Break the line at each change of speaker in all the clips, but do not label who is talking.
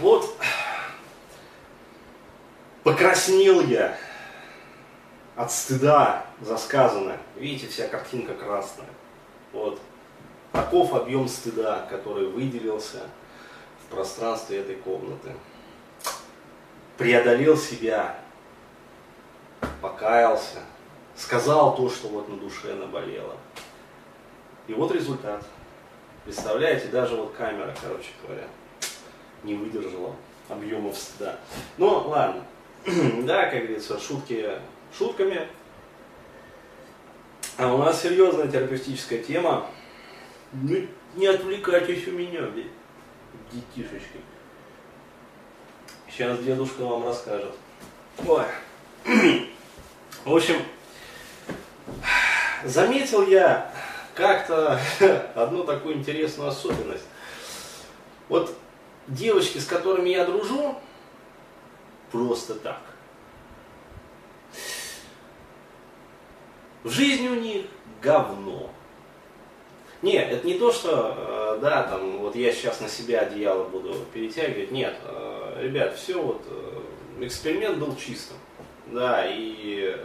вот покраснел я от стыда за сказанное. Видите, вся картинка красная. Вот. Таков объем стыда, который выделился в пространстве этой комнаты. Преодолел себя, покаялся, сказал то, что вот на душе наболело. И вот результат. Представляете, даже вот камера, короче говоря, не выдержала объемов стыда. Ну, ладно. да, как говорится, шутки шутками. А у нас серьезная терапевтическая тема. Ну, не отвлекайтесь у меня, детишечки. Сейчас дедушка вам расскажет. Ой. В общем, заметил я как-то одну такую интересную особенность. Вот девочки, с которыми я дружу, просто так. В жизни у них говно. Нет, это не то, что, э, да, там, вот я сейчас на себя одеяло буду перетягивать. Нет, э, ребят, все вот, э, эксперимент был чистым. Да, и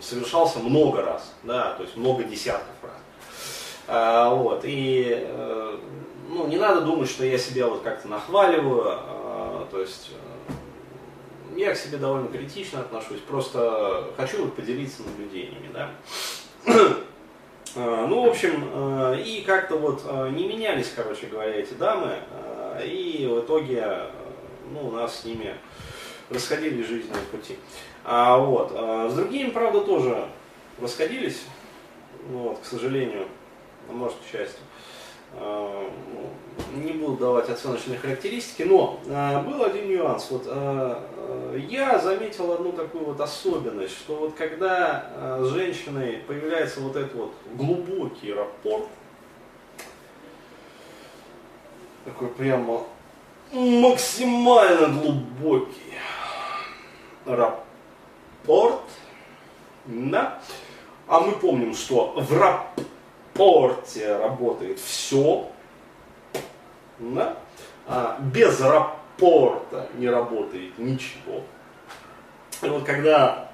совершался много раз, да, то есть много десятков раз. А, вот, и ну, не надо думать, что я себя вот как-то нахваливаю, а, то есть я к себе довольно критично отношусь, просто хочу вот поделиться наблюдениями, да. А, ну, в общем, а, и как-то вот не менялись, короче говоря, эти дамы, и в итоге, ну, у нас с ними расходились жизненные пути. А вот, с другими, правда, тоже расходились, вот, к сожалению, может, к счастью. Э, не буду давать оценочные характеристики, но э, был один нюанс. Вот, э, я заметил одну такую вот особенность, что вот когда с женщиной появляется вот этот вот глубокий рапорт, такой прямо максимально глубокий рапорт, да, а мы помним, что в рапорте порте работает все, да? а без рапорта не работает ничего. И вот когда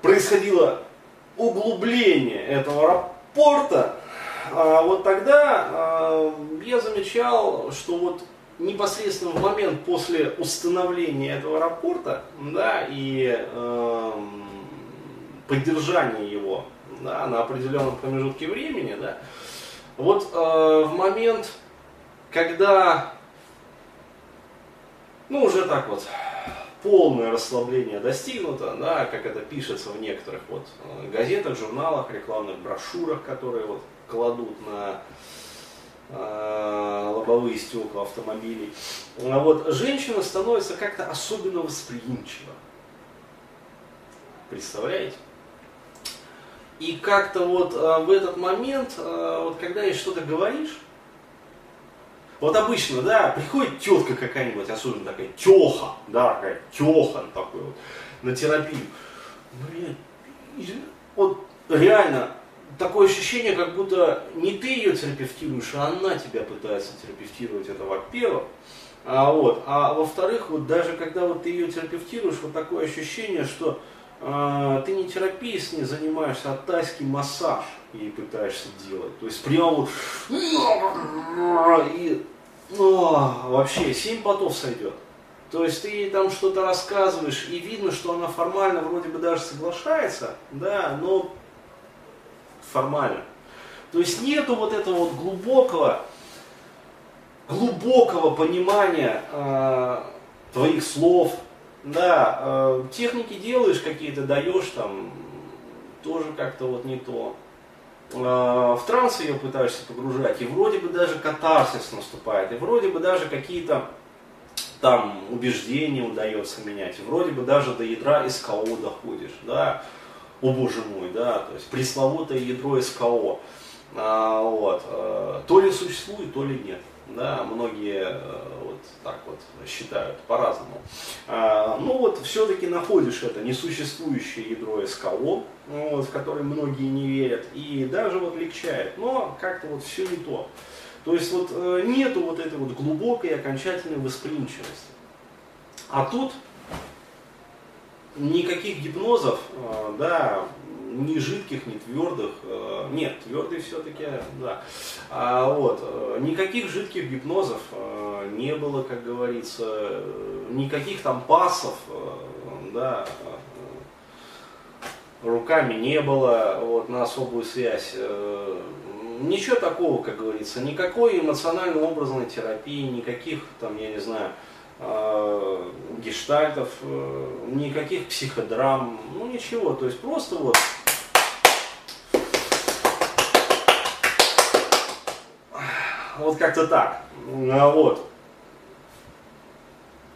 происходило углубление этого рапорта, а, вот тогда а, я замечал, что вот непосредственно в момент после установления этого рапорта, да, и э, поддержание его да, на определенном промежутке времени, да, вот э, в момент, когда, ну уже так вот, полное расслабление достигнуто, да, как это пишется в некоторых вот э, газетах, журналах, рекламных брошюрах, которые вот кладут на э, лобовые стекла автомобилей. А вот женщина становится как-то особенно восприимчива. Представляете? И как-то вот а, в этот момент, а, вот когда ей что-то говоришь, вот обычно, да, приходит тетка какая-нибудь, особенно такая теха, да, такая теха такой вот, на терапию. Блин, вот реально такое ощущение, как будто не ты ее терапевтируешь, а она тебя пытается терапевтировать, это во-первых. А, вот, а во-вторых, вот даже когда вот ты ее терапевтируешь, вот такое ощущение, что ты не терапией с ней занимаешься, а тайский массаж ей пытаешься делать. То есть прямо вот и о, вообще семь потов сойдет. То есть ты ей там что-то рассказываешь, и видно, что она формально вроде бы даже соглашается, да, но формально. То есть нету вот этого вот глубокого, глубокого понимания э, твоих слов, да, э, техники делаешь какие-то, даешь там, тоже как-то вот не то. Э, в транс ее пытаешься погружать, и вроде бы даже катарсис наступает, и вроде бы даже какие-то там убеждения удается менять, и вроде бы даже до ядра СКО доходишь, да, о боже мой, да, то есть пресловутое ядро СКО, а, вот, а, то ли существует, то ли нет. Да, многие э, вот так вот считают по-разному. А, ну вот все-таки находишь это несуществующее ядро СКО, вот, в которое многие не верят, и даже вот легчает. Но как-то вот все не то. То есть вот э, нету вот этой вот глубокой окончательной восприимчивости. А тут никаких гипнозов, э, да, ни жидких, ни твердых, э, нет, твердые все-таки, да. А вот, э, никаких жидких гипнозов э, не было, как говорится, никаких там пасов, да, руками не было вот, на особую связь. Ничего такого, как говорится, никакой эмоционально-образной терапии, никаких там, я не знаю, гештальтов, никаких психодрам, ну ничего, то есть просто вот вот как-то так. А вот.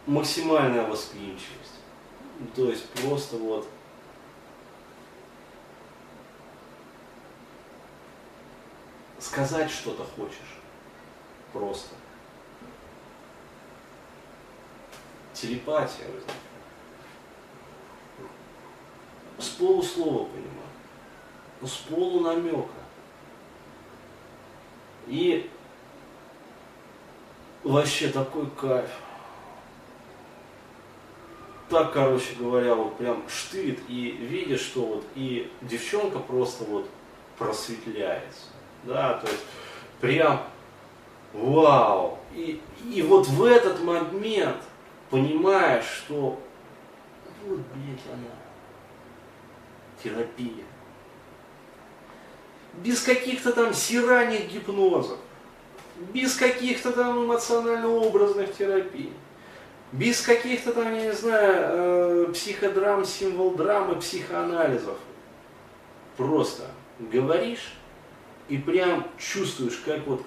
Максимальная восприимчивость. То есть просто вот сказать что-то хочешь. Просто. Телепатия возникает. С полуслова понимаю. Ну, с полунамека. И Вообще такой кайф. Так, короче говоря, вот прям штырит и видишь, что вот и девчонка просто вот просветляется. Да, то есть прям вау. И, и вот в этот момент понимаешь, что вот, блядь, она. Терапия. Без каких-то там сираних гипнозов без каких-то там эмоционально-образных терапий, без каких-то там, я не знаю, э, психодрам, символ драмы, психоанализов. Просто говоришь и прям чувствуешь, как вот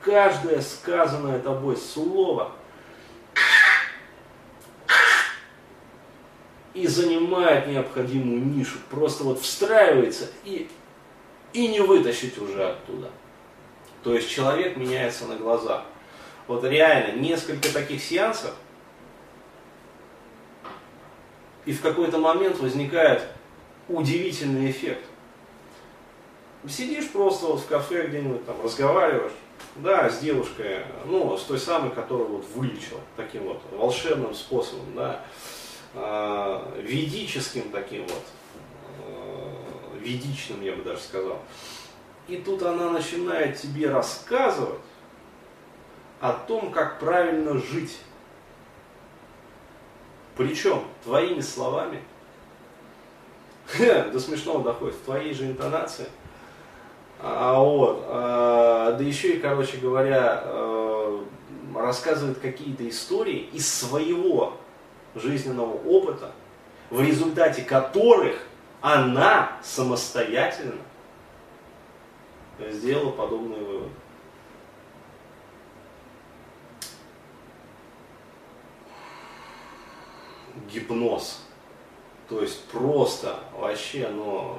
каждое сказанное тобой слово и занимает необходимую нишу, просто вот встраивается и, и не вытащить уже оттуда. То есть человек меняется на глазах. Вот реально несколько таких сеансов, и в какой-то момент возникает удивительный эффект. Сидишь просто вот в кафе где-нибудь там, разговариваешь, да, с девушкой, ну, с той самой, которую вот вылечил таким вот волшебным способом, да, э, ведическим таким вот, э, ведичным, я бы даже сказал. И тут она начинает тебе рассказывать о том, как правильно жить. Причем твоими словами, до смешного доходит, в твоей же интонации. А, вот, а, да еще и, короче говоря, а, рассказывает какие-то истории из своего жизненного опыта, в результате которых она самостоятельно сделала подобные выводы. Гипноз. То есть просто вообще, ну,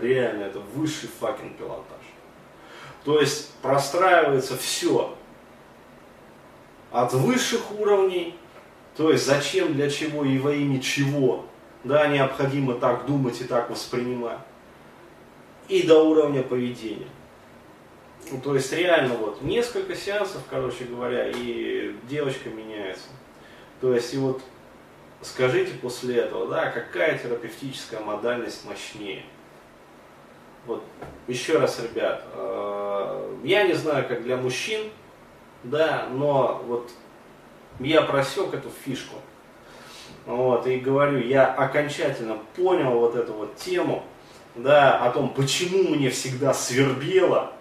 реально это высший факин пилотаж. То есть простраивается все от высших уровней, то есть зачем, для чего и во имя чего, да, необходимо так думать и так воспринимать, и до уровня поведения. Ну, то есть реально вот несколько сеансов, короче говоря, и девочка меняется. То есть и вот скажите после этого, да, какая терапевтическая модальность мощнее. Вот еще раз, ребят, э, я не знаю, как для мужчин, да, но вот я просек эту фишку. Вот, и говорю, я окончательно понял вот эту вот тему, да, о том, почему мне всегда свербело,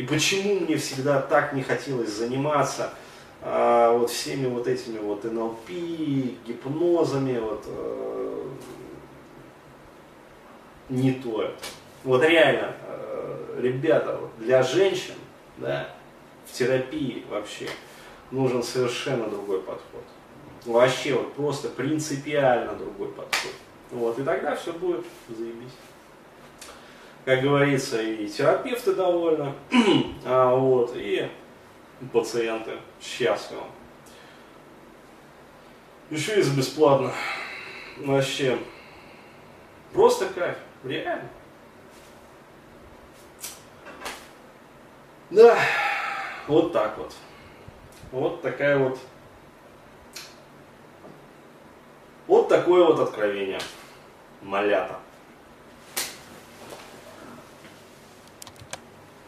и почему мне всегда так не хотелось заниматься а, вот всеми вот этими вот НЛП, гипнозами, вот э, не то. Вот реально, э, ребята, вот для женщин, да, в терапии вообще нужен совершенно другой подход. Вообще вот просто принципиально другой подход. Вот, и тогда все будет заебись как говорится, и терапевты довольны, а, вот, и пациенты счастливы. Еще и за бесплатно. Вообще. Просто кайф. Реально. Да. вот так вот. Вот такая вот Вот такое вот откровение. Малята.